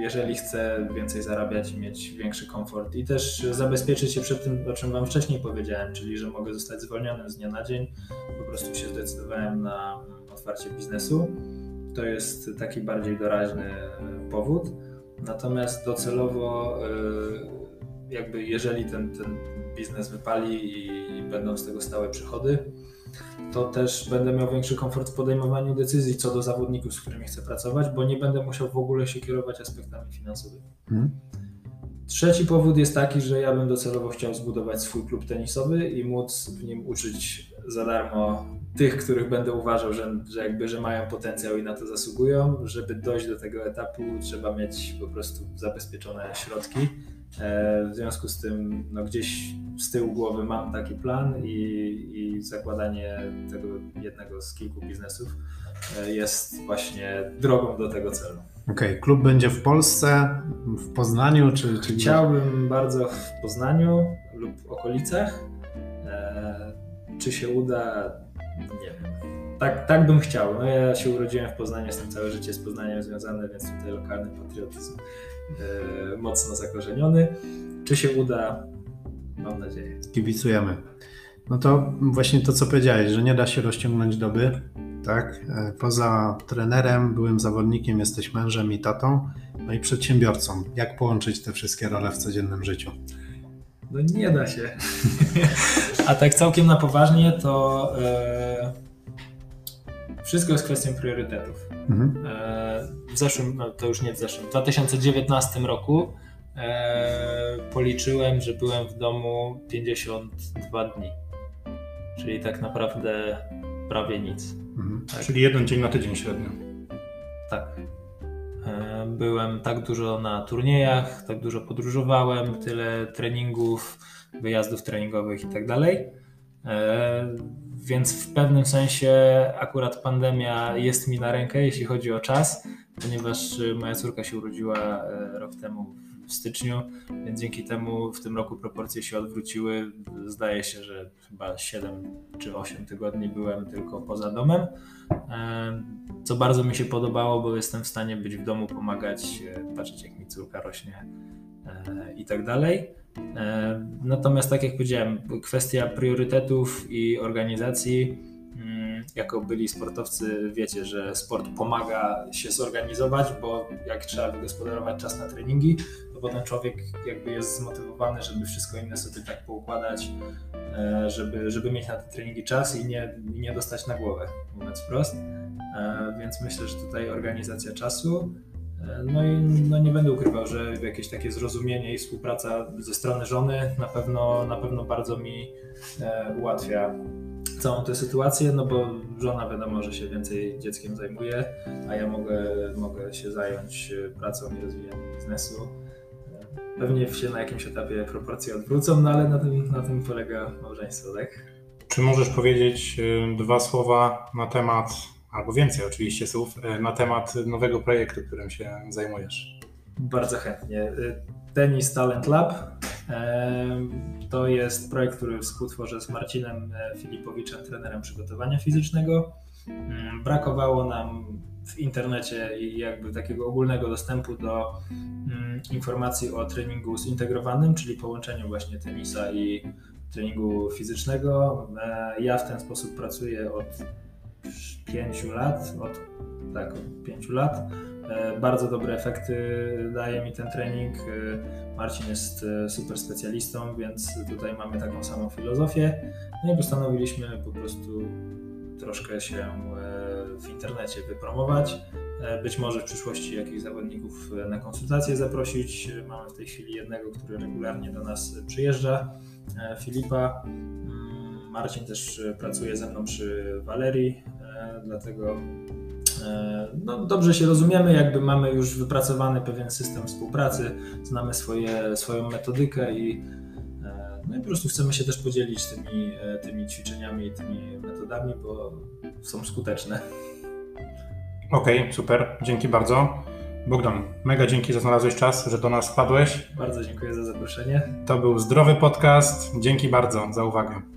jeżeli chcę więcej zarabiać i mieć większy komfort i też zabezpieczyć się przed tym, o czym Wam wcześniej powiedziałem, czyli że mogę zostać zwolnionym z dnia na dzień, po prostu się zdecydowałem na otwarcie biznesu to jest taki bardziej doraźny powód. Natomiast docelowo, y, jakby jeżeli ten, ten biznes wypali i będą z tego stałe przychody, to też będę miał większy komfort w podejmowaniu decyzji co do zawodników, z którymi chcę pracować, bo nie będę musiał w ogóle się kierować aspektami finansowymi. Hmm. Trzeci powód jest taki, że ja bym docelowo chciał zbudować swój klub tenisowy i móc w nim uczyć za darmo tych, których będę uważał, że, że jakby, że mają potencjał i na to zasługują. Żeby dojść do tego etapu, trzeba mieć po prostu zabezpieczone środki. E, w związku z tym no gdzieś z tyłu głowy mam taki plan i, i zakładanie tego jednego z kilku biznesów e, jest właśnie drogą do tego celu. Okej, okay. klub będzie w Polsce, w Poznaniu czy, czy Chciałbym bardzo w Poznaniu lub okolicach. Czy się uda? Nie wiem. tak, tak bym chciał. No ja się urodziłem w Poznaniu, jestem całe życie z Poznaniem związany, więc tutaj lokalny patriotyzm e, mocno zakorzeniony. Czy się uda? Mam nadzieję. Kibicujemy. No to właśnie to, co powiedziałeś, że nie da się rozciągnąć doby, tak? E, poza trenerem, byłym zawodnikiem, jesteś mężem i tatą, no i przedsiębiorcą. Jak połączyć te wszystkie role w codziennym życiu? No nie da się. A tak całkiem na poważnie, to e, wszystko jest kwestią priorytetów. Mhm. E, w zeszłym, no to już nie w zeszłym, w 2019 roku e, policzyłem, że byłem w domu 52 dni. Czyli tak naprawdę prawie nic. Mhm. Tak. Czyli jeden dzień na tydzień średnio. Tak. E, byłem tak dużo na turniejach, tak dużo podróżowałem, tyle treningów, wyjazdów treningowych i tak dalej. E, więc w pewnym sensie akurat pandemia jest mi na rękę, jeśli chodzi o czas, ponieważ moja córka się urodziła e, rok temu w styczniu, więc dzięki temu w tym roku proporcje się odwróciły. Zdaje się, że chyba 7 czy 8 tygodni byłem tylko poza domem, co bardzo mi się podobało, bo jestem w stanie być w domu, pomagać, e, patrzeć jak mi córka rośnie e, i tak dalej. Natomiast tak jak powiedziałem, kwestia priorytetów i organizacji jako byli sportowcy wiecie, że sport pomaga się zorganizować, bo jak trzeba wygospodarować czas na treningi, to potem człowiek jakby jest zmotywowany, żeby wszystko inne sobie tak poukładać, e, żeby, żeby mieć na te treningi czas i nie, nie dostać na głowę, mówiąc wprost. E, więc myślę, że tutaj organizacja czasu. E, no i no nie będę ukrywał, że jakieś takie zrozumienie i współpraca ze strony żony na pewno, na pewno bardzo mi ułatwia całą tę sytuację, no bo żona wiadomo, że się więcej dzieckiem zajmuje, a ja mogę, mogę się zająć pracą i rozwijaniem biznesu. Pewnie się na jakimś etapie proporcje odwrócą, no ale na tym, na tym polega małżeństwo, tak? Czy możesz powiedzieć y, dwa słowa na temat, albo więcej oczywiście słów, na temat nowego projektu, którym się zajmujesz? Bardzo chętnie. Tennis Talent Lab to jest projekt, który współtworzę z Marcinem e, Filipowiczem, trenerem przygotowania fizycznego. Mm, brakowało nam w internecie i jakby takiego ogólnego dostępu do mm, informacji o treningu zintegrowanym, czyli połączeniu właśnie tenisa i treningu fizycznego. E, ja w ten sposób pracuję od pięciu lat, od, tak, od pięciu lat. E, bardzo dobre efekty daje mi ten trening. E, Marcin jest e, super specjalistą, więc tutaj mamy taką samą filozofię. No i postanowiliśmy po prostu troszkę się w internecie wypromować. Być może w przyszłości jakichś zawodników na konsultacje zaprosić. Mamy w tej chwili jednego, który regularnie do nas przyjeżdża, Filipa. Mm, Marcin też pracuje ze mną przy Walerii, dlatego no, dobrze się rozumiemy, jakby mamy już wypracowany pewien system współpracy, znamy swoje, swoją metodykę i, e, no i po prostu chcemy się też podzielić tymi, e, tymi ćwiczeniami i tymi metodami, bo są skuteczne. Okej, okay, super, dzięki bardzo. Bogdan, mega dzięki, że znalazłeś czas, że do nas wpadłeś. Bardzo dziękuję za zaproszenie. To był zdrowy podcast. Dzięki bardzo za uwagę.